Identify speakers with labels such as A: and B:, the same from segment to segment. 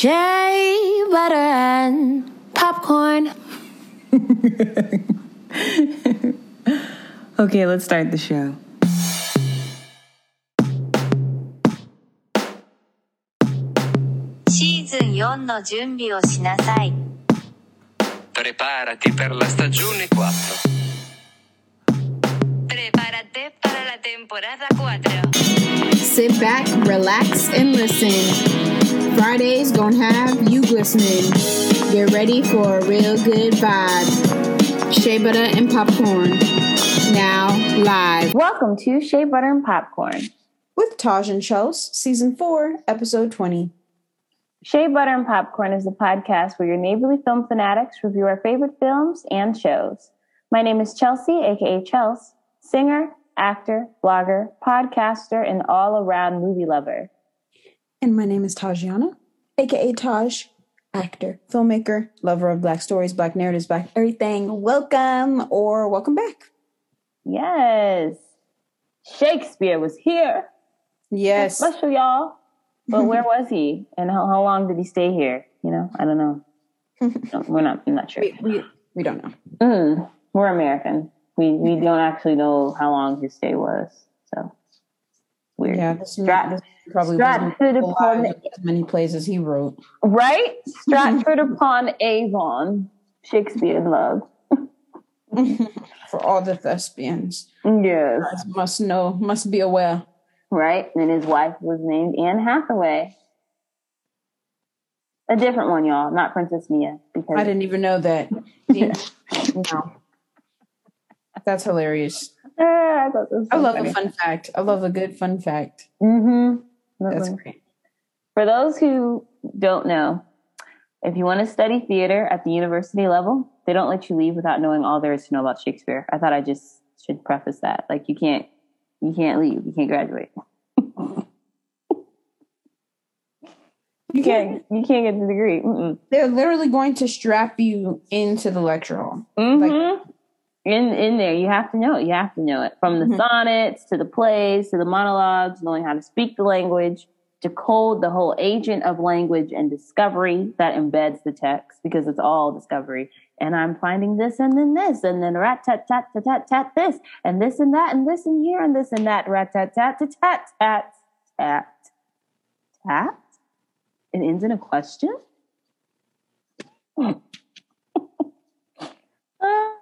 A: Shea butter and popcorn.
B: okay, let's start the show.
C: Season 4の準備をしなさい。
D: Preparati per la stagione 4.
C: Prepárate para la temporada 4.
E: Sit back, relax, and listen. Fridays gonna have you glistening. Get ready for a real good vibe. Shea butter and popcorn. Now live
F: Welcome to Shea Butter and Popcorn.
E: with Taj and Chels, season four, episode twenty.
F: Shea Butter and Popcorn is a podcast where your neighborly film fanatics review our favorite films and shows. My name is Chelsea, aka Chels, singer, actor, blogger, podcaster, and all around movie lover.
E: And my name is Tajana, aka Taj, actor, filmmaker, lover of black stories, black narratives, black everything. Welcome or welcome back.
F: Yes, Shakespeare was here.
E: Yes.
F: Special, y'all. But where was he? And how, how long did he stay here? You know, I don't know. No, we're not, I'm not sure.
E: We, we, we don't know.
F: Mm, we're American. We we don't actually know how long his stay was. So weird.
E: Yeah, this
F: Strat-
E: probably
F: Stratford upon
E: as many plays as he wrote.
F: right? Stratford upon Avon. Shakespeare in love.
E: For all the thespians,
F: Yes.
E: guys must know, must be aware.
F: Right? And his wife was named Anne Hathaway. A different one, y'all, not Princess Mia. Because
E: I didn't even know that. no. That's hilarious.
F: Ah, I, thought was
E: I love
F: funny.
E: a fun fact. I love a good fun fact.
F: Mm-hmm.
E: That's great.
F: For those who don't know, if you want to study theater at the university level, they don't let you leave without knowing all there is to know about Shakespeare. I thought I just should preface that. Like you can't you can't leave. You can't graduate. You can't you can't get the degree. Mm-mm.
E: They're literally going to strap you into the lecture hall.
F: Mhm. In in there, you have to know it. You have to know it from the
E: Mhm.
F: sonnets to the plays to the monologues, knowing how to speak the language, decode the whole agent of language and discovery that embeds the text because it's all discovery. And I'm finding this and then this and then rat tat tat tat tat tat this and this and that and this and here and this and that rat tat tat tat tat tat tat tat. It ends in a question. Ah.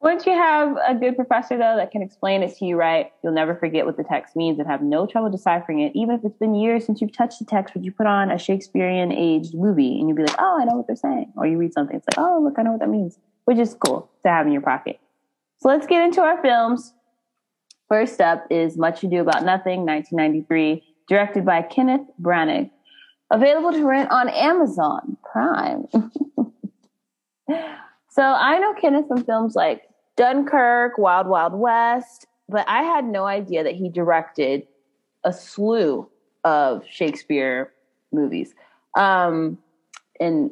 F: Once you have a good professor, though, that can explain it to you right, you'll never forget what the text means and have no trouble deciphering it. Even if it's been years since you've touched the text, but you put on a Shakespearean aged movie and you'll be like, oh, I know what they're saying. Or you read something, it's like, oh, look, I know what that means, which is cool to have in your pocket. So let's get into our films. First up is Much Ado About Nothing, 1993, directed by Kenneth Branagh. Available to rent on Amazon Prime. so I know Kenneth from films like Dunkirk, Wild Wild West, but I had no idea that he directed a slew of Shakespeare movies um, and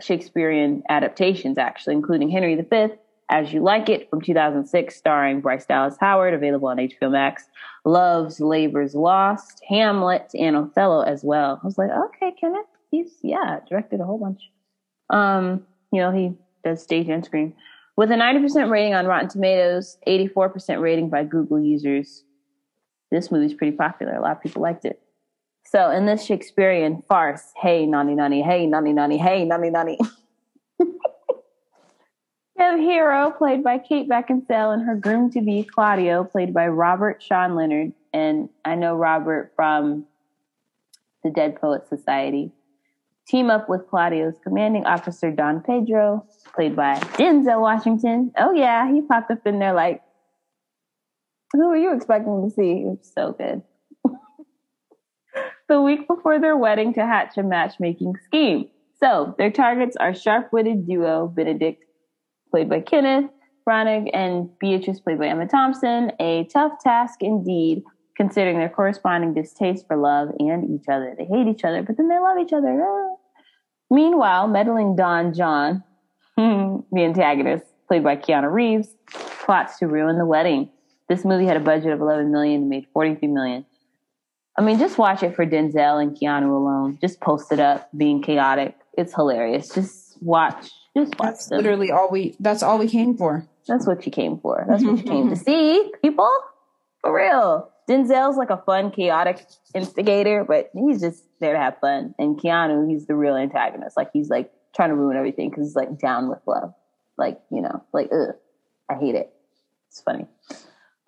F: Shakespearean adaptations, actually, including Henry V, As You Like It from 2006, starring Bryce Dallas Howard, available on HBO Max, Love's Labor's Lost, Hamlet, and Othello as well. I was like, okay, Kenneth, he's, yeah, directed a whole bunch. Um, you know, he does stage and screen. With a 90% rating on Rotten Tomatoes, 84% rating by Google users, this movie's pretty popular. A lot of people liked it. So in this Shakespearean farce, hey, nani nani, hey, nani nani, hey, nani. you have Hero, played by Kate Beckinsale, and her groom to be Claudio, played by Robert Sean Leonard. And I know Robert from the Dead Poet Society. Team up with Claudio's commanding officer, Don Pedro, played by Denzel Washington. Oh, yeah, he popped up in there like, who were you expecting to see? It was so good. the week before their wedding to hatch a matchmaking scheme. So their targets are sharp-witted duo Benedick, played by Kenneth Branagh, and Beatrice, played by Emma Thompson. A tough task indeed, considering their corresponding distaste for love and each other. They hate each other, but then they love each other. Ah. Meanwhile, meddling Don John, the antagonist, played by Keanu Reeves, plots to ruin the wedding. This movie had a budget of 11 million and made 43 million. I mean, just watch it for Denzel and Keanu alone. Just post it up, being chaotic. It's hilarious. Just watch. Just watch
E: That's
F: them.
E: literally all we. That's all we came for.
F: That's what you came for. That's what you came to see, people. For real. Denzel's like a fun, chaotic instigator, but he's just there to have fun. And Keanu, he's the real antagonist. Like he's like trying to ruin everything because he's like down with love. Like, you know, like, ugh, I hate it. It's funny.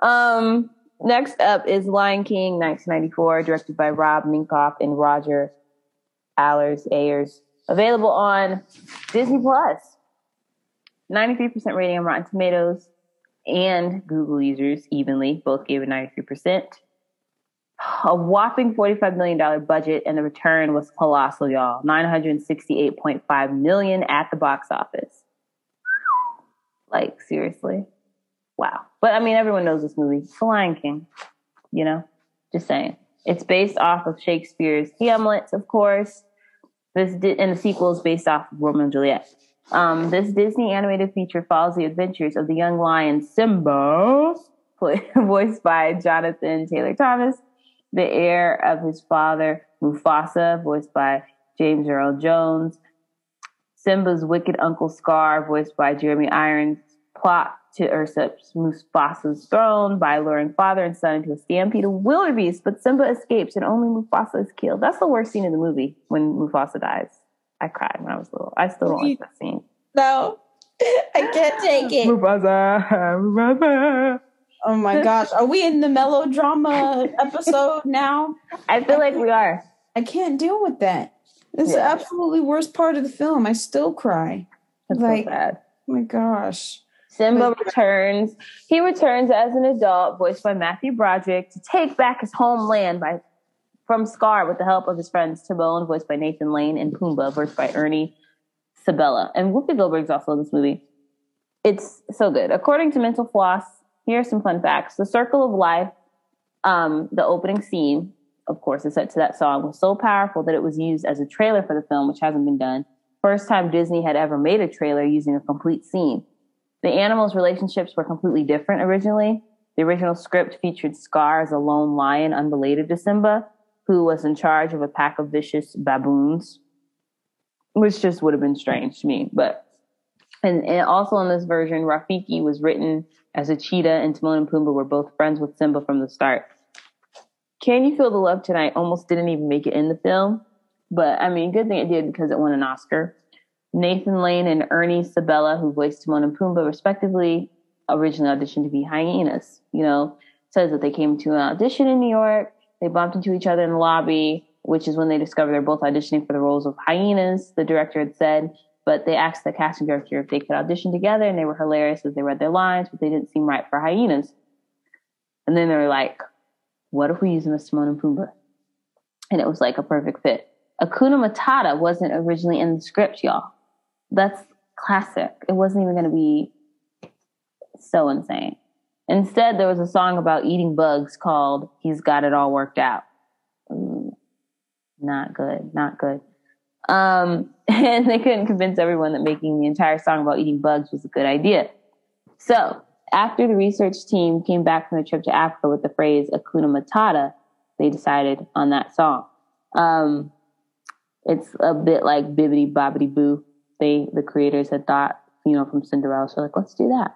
F: Um, next up is Lion King 1994, directed by Rob Minkoff and Roger Allers Ayers. Available on Disney Plus. 93% rating on Rotten Tomatoes and Google users evenly both gave it 93%. A whopping $45 million budget, and the return was colossal, y'all. 968.5 million at the box office. Like, seriously. Wow. But I mean, everyone knows this movie. The Lion King, you know? Just saying. It's based off of Shakespeare's Hamlet, of course. This di- and the sequel is based off of Romeo and Juliet. Um, this Disney animated feature follows the adventures of the young lion Simba, voiced by Jonathan Taylor Thomas, the heir of his father Mufasa, voiced by James Earl Jones, Simba's wicked uncle Scar, voiced by Jeremy Irons, plot to usurp Mufasa's throne by luring father and son into a stampede of wildebeest, but Simba escapes and only Mufasa is killed. That's the worst scene in the movie when Mufasa dies. I cried when I was little. I still don't like that scene.
E: No, I can't take it.
F: Mufasa, Mufasa.
E: Oh my gosh, are we in the melodrama episode now?
F: I feel like we are.
E: I can't deal with that. This is the absolutely worst part of the film. I still cry.
F: That's
E: Like-
F: so sad.
E: Oh my gosh.
F: Simba returns. He returns as an adult, voiced by Matthew Broderick, to take back his homeland by from Scar with the help of his friends Timon, voiced by Nathan Lane, and Pumbaa, voiced by Ernie Sabella. And Whoopi Goldberg's also in this movie. It's so good. According to Mental Floss, here are some fun facts. The Circle of Life, um, the opening scene, of course, is set to that song, was so powerful that it was used as a trailer for the film, which hasn't been done. First time Disney had ever made a trailer using a complete scene. The animals' relationships were completely different originally. The original script featured Scar as a lone lion unrelated to Simba, who was in charge of a pack of vicious baboons, which just would have been strange to me. But and, and also in this version, Rafiki was written as a cheetah, and Timon and Pumbaa were both friends with Simba from the start. Can You Feel the Love Tonight almost didn't even make it in the film, but I mean, good thing it did because it won an Oscar. Nathan Lane and Ernie Sabella, who voiced Timon and Pumbaa respectively, originally auditioned to be hyenas. You know, says that they came to an audition in New York. They bumped into each other in the lobby, which is when they discovered they're both auditioning for the roles of hyenas. The director had said, but they asked the casting director if they could audition together, and they were hilarious as they read their lines, but they didn't seem right for hyenas. And then they were like, "What if we use them as Timon and Pumbaa?" And it was like a perfect fit. Hakuna Matata wasn't originally in the script, y'all. That's classic. It wasn't even going to be so insane. Instead, there was a song about eating bugs called He's Got It All Worked Out. Not good, not good. Um, and they couldn't convince everyone that making the entire song about eating bugs was a good idea. So, after the research team came back from the trip to Africa with the phrase Hakuna Matata, they decided on that song. Um, it's a bit like Bibbidi Bobbidi Boo. They, the creators had thought, you know, from Cinderella, so like, let's do that.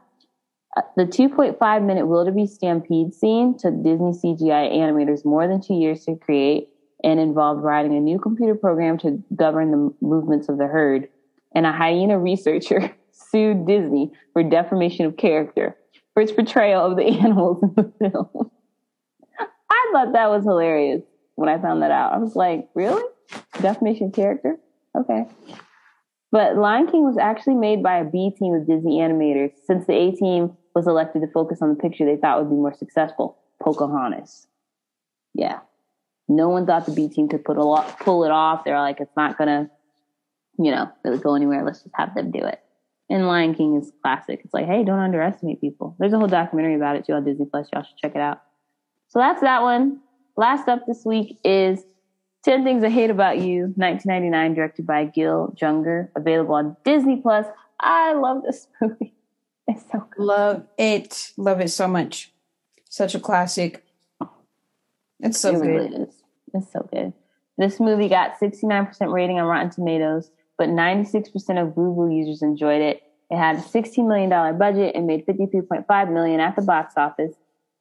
F: The 2.5 minute wildebeest stampede scene took Disney CGI animators more than two years to create and involved writing a new computer program to govern the movements of the herd. And a hyena researcher sued Disney for defamation of character for its portrayal of the animals in the film. I thought that was hilarious when I found that out. I was like, really? Defamation of character? Okay. But Lion King was actually made by a B team of Disney animators since the A team was elected to focus on the picture they thought would be more successful Pocahontas. Yeah. No one thought the B team could put a lot, pull it off. They're like, it's not going to, you know, really go anywhere. Let's just have them do it. And Lion King is classic. It's like, hey, don't underestimate people. There's a whole documentary about it too on Disney Plus. Y'all should check it out. So that's that one. Last up this week is 10 Things I Hate About You, 1999, directed by Gil Junger, available on Disney Plus. I love this movie. It's so good.
E: Love it. Love it so much. Such a classic. It's so
F: it
E: good.
F: really is. It's so good. This movie got 69% rating on Rotten Tomatoes, but 96% of Google users enjoyed it. It had a $16 million budget and made $53.5 million at the box office,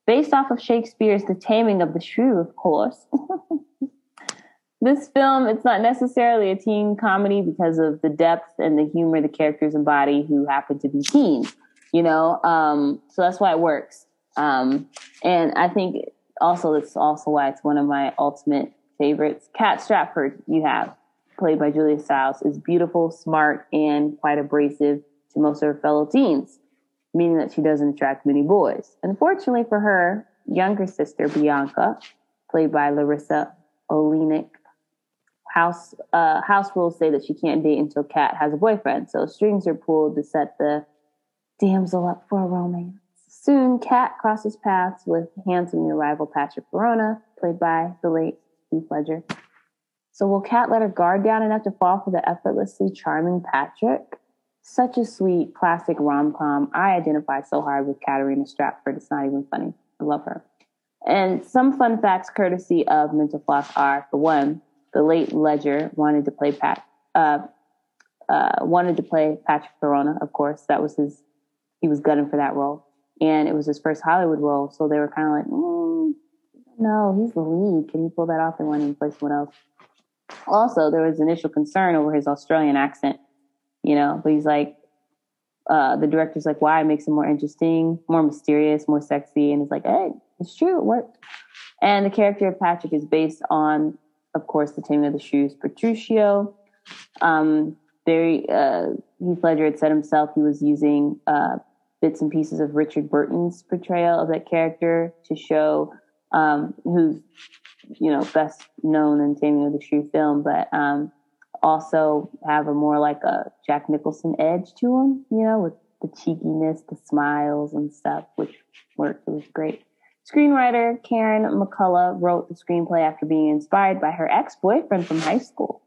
F: based off of Shakespeare's The Taming of the Shrew, of course. this film, it's not necessarily a teen comedy because of the depth and the humor the characters embody who happen to be teens, you know? Um, so that's why it works. Um, and I think also that's also why it's one of my ultimate favorites. Kat Stratford, you have played by Julia Stiles, is beautiful, smart, and quite abrasive to most of her fellow teens, meaning that she doesn't attract many boys. Unfortunately for her younger sister, Bianca, played by Larisa Oleynik, house uh, house rules say that she can't date until Kat has a boyfriend. So strings are pulled to set the damsel up for a romance. Soon, Kat crosses paths with handsome new rival Patrick Verona, played by the late Heath Ledger. So will Kat let her guard down enough to fall for the effortlessly charming Patrick? Such a sweet classic rom com. I identify so hard with Katarina Stratford. It's not even funny. I love her. And some fun facts courtesy of Mental Floss are for one, the late Ledger wanted to play Pat uh, uh, wanted to play Patrick Verona, of course. That was his he was gunning for that role. And it was his first Hollywood role. So they were kind of like, mm, no, he's the lead. Can he pull that off? They wanted to play someone else. Also, there was initial concern over his Australian accent, you know, but he's like, uh, the director's like, why? It makes him more interesting, more mysterious, more sexy. And it's like, hey, it's true, it worked. And the character of Patrick is based on, of course, the Taming of the Shrews, Petruchio. Um, very, uh, Heath Ledger had said himself he was using uh, bits and pieces of Richard Burton's portrayal of that character to show um, who's you know best known in Taming of the Shrew film, but um, also have a more like a Jack Nicholson edge to him, you know, with the cheekiness, the smiles and stuff, which worked. It was great. Screenwriter Karen McCullah wrote the screenplay after being inspired by her ex boyfriend from high school.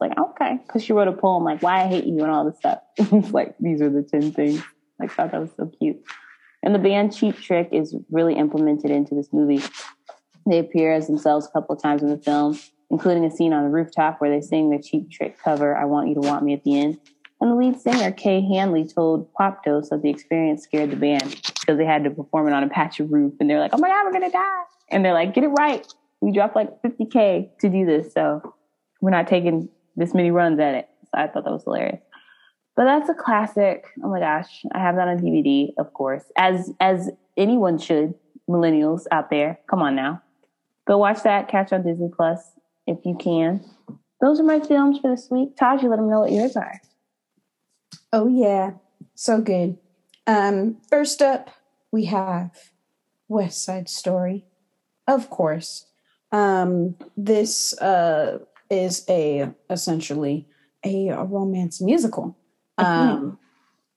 F: Like, okay, because she wrote a poem like "Why I Hate You" and all this stuff. it's like these are the ten things. I thought that was so cute. And the band Cheap Trick is really implemented into this movie. They appear as themselves a couple of times in the film, including a scene on the rooftop where they sing their Cheap Trick cover, I Want You to Want Me at the end. And the lead singer, Kay Hanley, told Popdose that the experience scared the band because they had to perform it on a patch of roof. And they're like, oh my God, we're going to die. And they're like, get it right. We dropped like 50K to do this. So we're not taking this many runs at it. So I thought that was hilarious. But that's a classic. Oh my gosh, I have that on DVD, of course, as as anyone should. Millennials out there, come on now, go watch that. Catch on Disney Plus if you can. Those are my films for this week. Taj, you let them know what yours are.
E: Oh yeah, so good. Um, first up, we have West Side Story, of course. Um, this uh, is a essentially a, a romance musical. Um,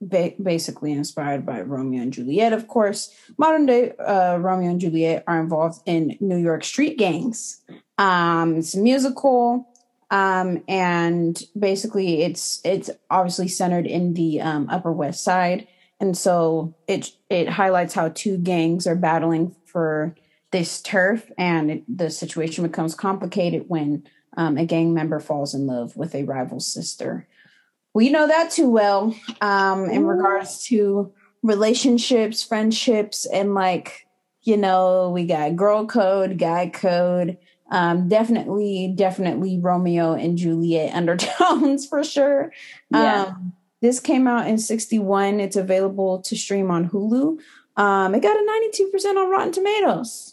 E: ba- basically inspired by Romeo and Juliet, of course. Modern day uh, Romeo and Juliet are involved in New York street gangs. Um, it's a musical, um, and basically it's it's obviously centered in the um, Upper West Side, and so it it highlights how two gangs are battling for this turf, and it, the situation becomes complicated when um, a gang member falls in love with a rival sister we know that too well um, in regards to relationships, friendships, and like, you know, we got girl code, guy code. Um, definitely, definitely Romeo and Juliet undertones for sure.
F: Yeah.
E: Um, this came out in 61. It's available to stream on Hulu. Um, it got a 92% on Rotten Tomatoes,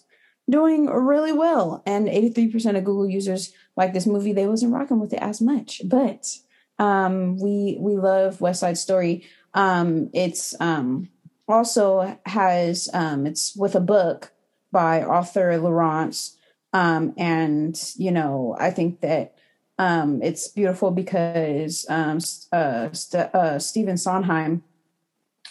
E: doing really well. And 83% of Google users like this movie. They wasn't rocking with it as much, but um, we we love West Side Story. Um, it's um, also has um, it's with a book by Arthur Laurents, um, and you know I think that um, it's beautiful because uh, St- uh, Stephen Sondheim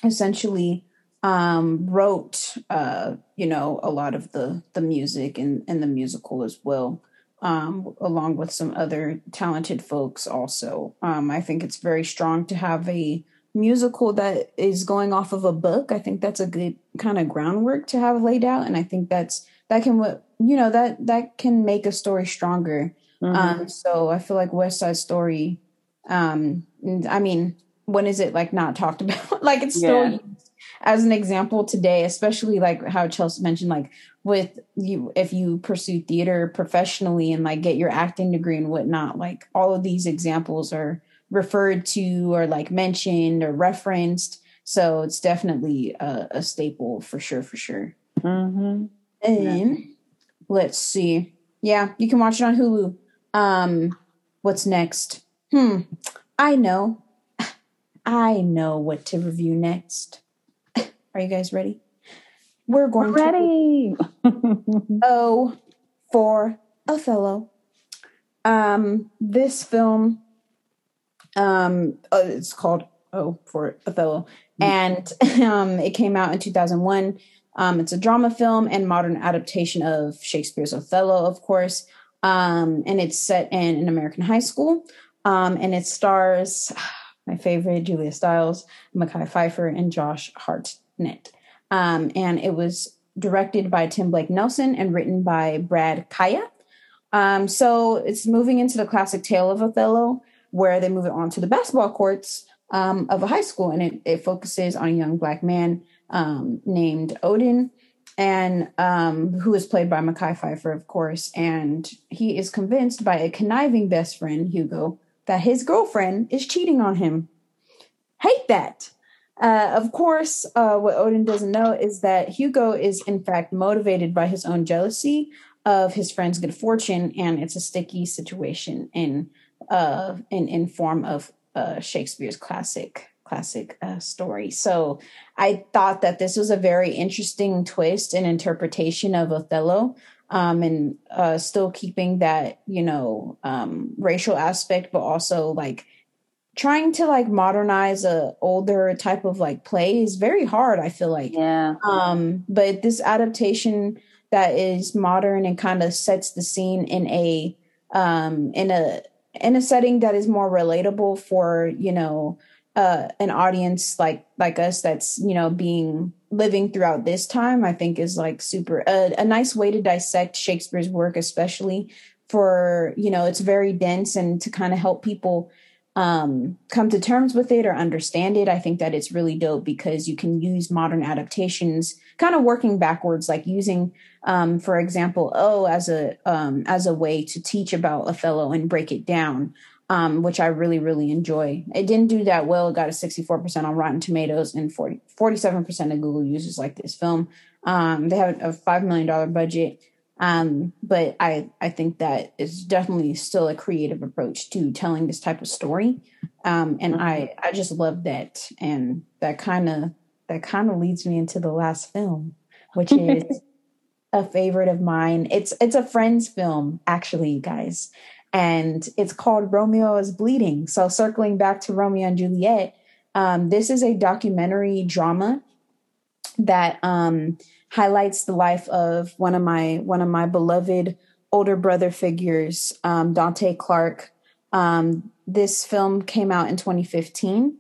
E: essentially um, wrote uh, you know a lot of the the music and and the musical as well um, along with some other talented folks also. Um, I think it's very strong to have a musical that is going off of a book. I think that's a good kind of groundwork to have laid out. And I think that's that can what you know that that can make a story stronger.
F: Mhm.
E: Um, so I feel like West Side Story. Um, I mean, when is it like not talked about? like it's still
F: Yeah.
E: used as an example today, especially like how Chelsea mentioned, like with you if you pursue theater professionally and like get your acting degree and whatnot, like all of these examples are referred to or like mentioned or referenced. So it's definitely a, a staple for sure, for sure.
F: Mhm.
E: And let's see. Yeah, you can watch it on Hulu. Um, what's next? Hmm. I know. I know what to review next. Are you guys ready? We're going
F: We're ready.
E: to O for Othello. Um, this film, um, uh, it's called O for Othello, and um, it came out in 2001. Um, it's a drama film and modern adaptation of Shakespeare's Othello, of course. Um, and it's set in an American high school. Um, and it stars my favorite Julia Stiles, Mekhi Phifer, and Josh Hartnett. Um, and it was directed by Tim Blake Nelson and written by Brad Kaaya. Um, so it's moving into the classic tale of Othello, where they move it on to the basketball courts um, of a high school, and it, it focuses on a young black man um, named Odin, and um, who is played by Mekhi Phifer, of course. And he is convinced by a conniving best friend, Hugo, that his girlfriend is cheating on him. Hate that. Uh, of course, uh, what Odin doesn't know is that Hugo is in fact motivated by his own jealousy of his friend's good fortune, and it's a sticky situation in uh, in in form of uh, Shakespeare's classic classic uh, story. So I thought that this was a very interesting twist and interpretation of Othello. Um, and uh, still keeping that you know um, racial aspect, but also like trying to like modernize a older type of like play is very hard. I feel like,
F: Yeah.
E: um, but this adaptation that is modern and kind of sets the scene in a um, in a in a setting that is more relatable for you know uh, an audience like like us that's you know being living throughout this time i think is like super a, a nice way to dissect shakespeare's work especially for you know it's very dense and to kind of help people um come to terms with it or understand it i think that it's really dope because you can use modern adaptations kind of working backwards like using um for example oh as a um as a way to teach about othello and break it down um, which I really, really enjoy. It didn't do that well. It got a 64% on Rotten Tomatoes and 40, 47% of Google users like this film. Um, they have a $5 million budget. Um, but I, I think that is definitely still a creative approach to telling this type of story. Um, and I, I just love that. And that kind of, that kind of leads me into the last film, which is a favorite of mine. It's, it's a friend's film, actually, you guys and it's called Romeo is Bleeding. So, circling back to Romeo and Juliet, um, this is a documentary drama that um, highlights the life of one of my one of my beloved older brother figures, um, Dante Clark. Um, this film came out in 2015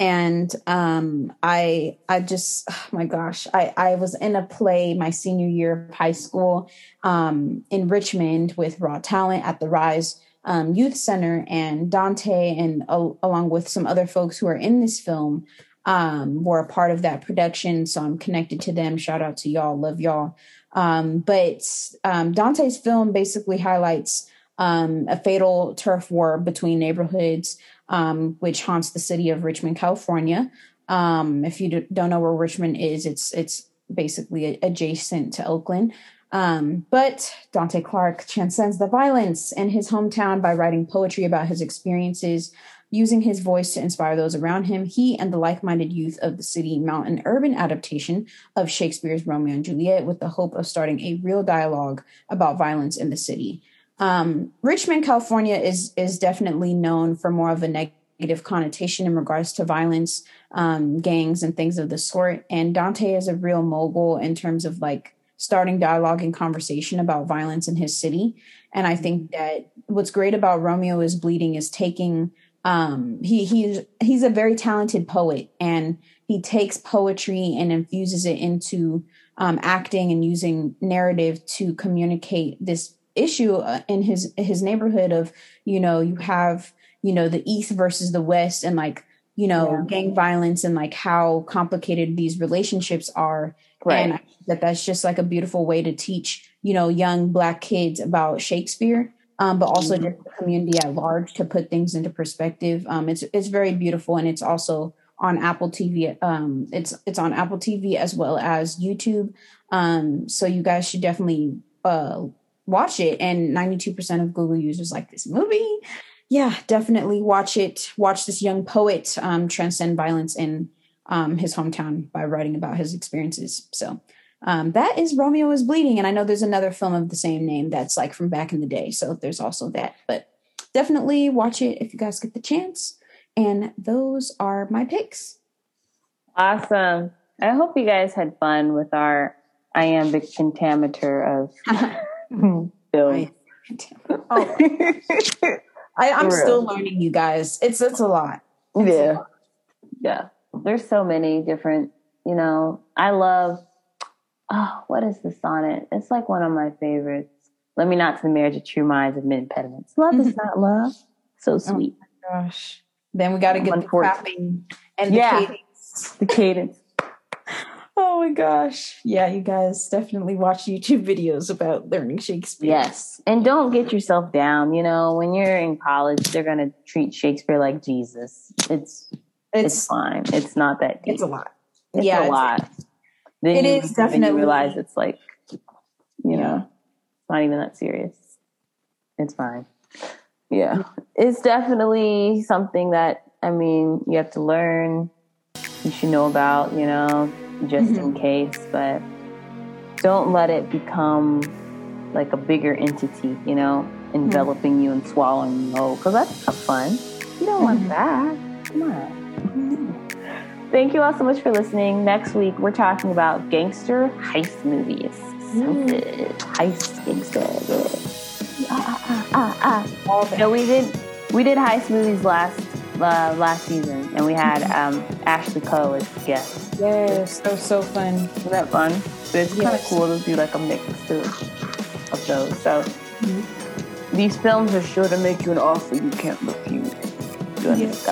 E: and um i i just oh my gosh i i was in a play my senior year of high school um in richmond with raw talent at the rise um, youth center and dante and uh, along with some other folks who are in this film um were a part of that production so i'm connected to them shout out to y'all love y'all um but um dante's film basically highlights um, a fatal turf war between neighborhoods um, which haunts the city of Richmond, California. Um, if you don't know where Richmond is, it's it's basically adjacent to Oakland. Um, but Dante Clark transcends the violence in his hometown by writing poetry about his experiences, using his voice to inspire those around him. He and the like-minded youth of the city mount an urban adaptation of Shakespeare's Romeo and Juliet with the hope of starting a real dialogue about violence in the city. Um, Richmond, California is is definitely known for more of a negative connotation in regards to violence, um, gangs, and things of the sort. And Dante is a real mogul in terms of like starting dialogue and conversation about violence in his city. And I think that what's great about Romeo is Bleeding is taking um, he he's he's a very talented poet and he takes poetry and infuses it into um, acting and using narrative to communicate this issue uh, in his his neighborhood of you know you have you know the east versus the west and like you know
F: Yeah.
E: gang violence and like how complicated these relationships are
F: Right.
E: and I think that that's just like a beautiful way to teach you know young black kids about shakespeare um, but also
F: Mhm.
E: just the community at large to put things into perspective. Um, it's it's very beautiful and it's also on apple tv um, it's it's on apple tv as well as youtube. Um, so you guys should definitely uh, watch it and 92% of google users like this movie. Yeah definitely watch it. Watch this young poet um, transcend violence in um, his hometown by writing about his experiences. So um, that is romeo is bleeding and i know there's another film of the same name that's like from back in the day so there's also that but definitely watch it if you guys get the chance and those are my picks
F: Awesome. I hope you guys had fun with our iambic pentameter of film.
E: I, i'm still learning you guys it's it's a lot
F: yeah. Yeah. There's so many different, you know, I love oh, what is the sonnet? It's like one of my favorites. Let me not to the marriage of true minds of many impediments. Love is mm-hmm. not love. So oh sweet.
E: gosh then we got to get the clapping and the
F: Yeah.
E: cadence
F: The cadence.
E: Oh my gosh. Yeah, you guys definitely watch YouTube videos about learning Shakespeare.
F: Yes. And don't get yourself down. You know, when you're in college, they're gonna treat Shakespeare like Jesus. It's it's,
E: It's
F: fine. It's not that deep.
E: it's a lot.
F: It's
E: yeah,
F: a
E: it's-
F: lot. Then
E: It
F: you,
E: is definitely-
F: you realize it's like, you
E: Yeah.
F: know, it's not even that serious. It's fine. Yeah, it's definitely something that I mean you have to learn. You should know about, you know, just
E: Mm-hmm.
F: in case. But don't let it become like a bigger entity, you know, enveloping you and swallowing you whole. Because that's not fun. You don't want
E: Mhm.
F: that. Come on. Thank you all so much for listening. Next week, we're talking about gangster heist movies. So
E: Mm.
F: good. Heist gangster. Ah, ah, ah, ah.
E: All
F: You we did we did heist movies last uh, last season, and we had
E: Mm-hmm.
F: um, Ashley Coe as guest.
E: Yes, that was so fun.
F: Isn't that fun? But it's kind of cool to do like a mix too of those. So
E: Mm-hmm.
F: these films are sure to make you an offer you can't refuse. You
E: Yes.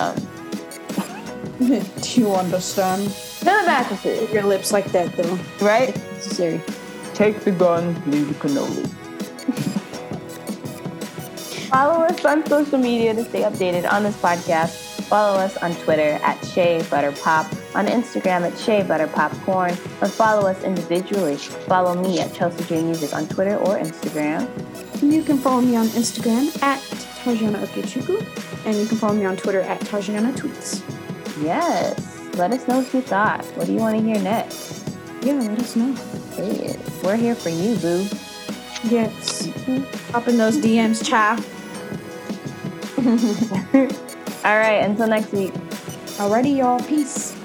F: Understand?
E: Do you understand?
F: None of mattresses,
E: Your lips like that though.
F: right?
E: Necessary.
F: Take the gun, leave the cannoli. Follow us on social media to stay updated on this podcast. Follow us on Twitter at Shea Butter Pop, on Instagram at Shea Butter Popcorn, or follow us individually. Follow me at Chelsea J Music on Twitter or Instagram.
E: You can follow me on Instagram at Tajana Okechukwu, and you can follow me on Twitter at Tajana Tweets.
F: Yes. Let us know what you thought. What do you want to hear next?
E: Yeah, let us know.
F: We're here for you, boo.
E: Yes. Up in those DMs, child.
F: All right. Until next week.
E: Alrighty, y'all. Peace.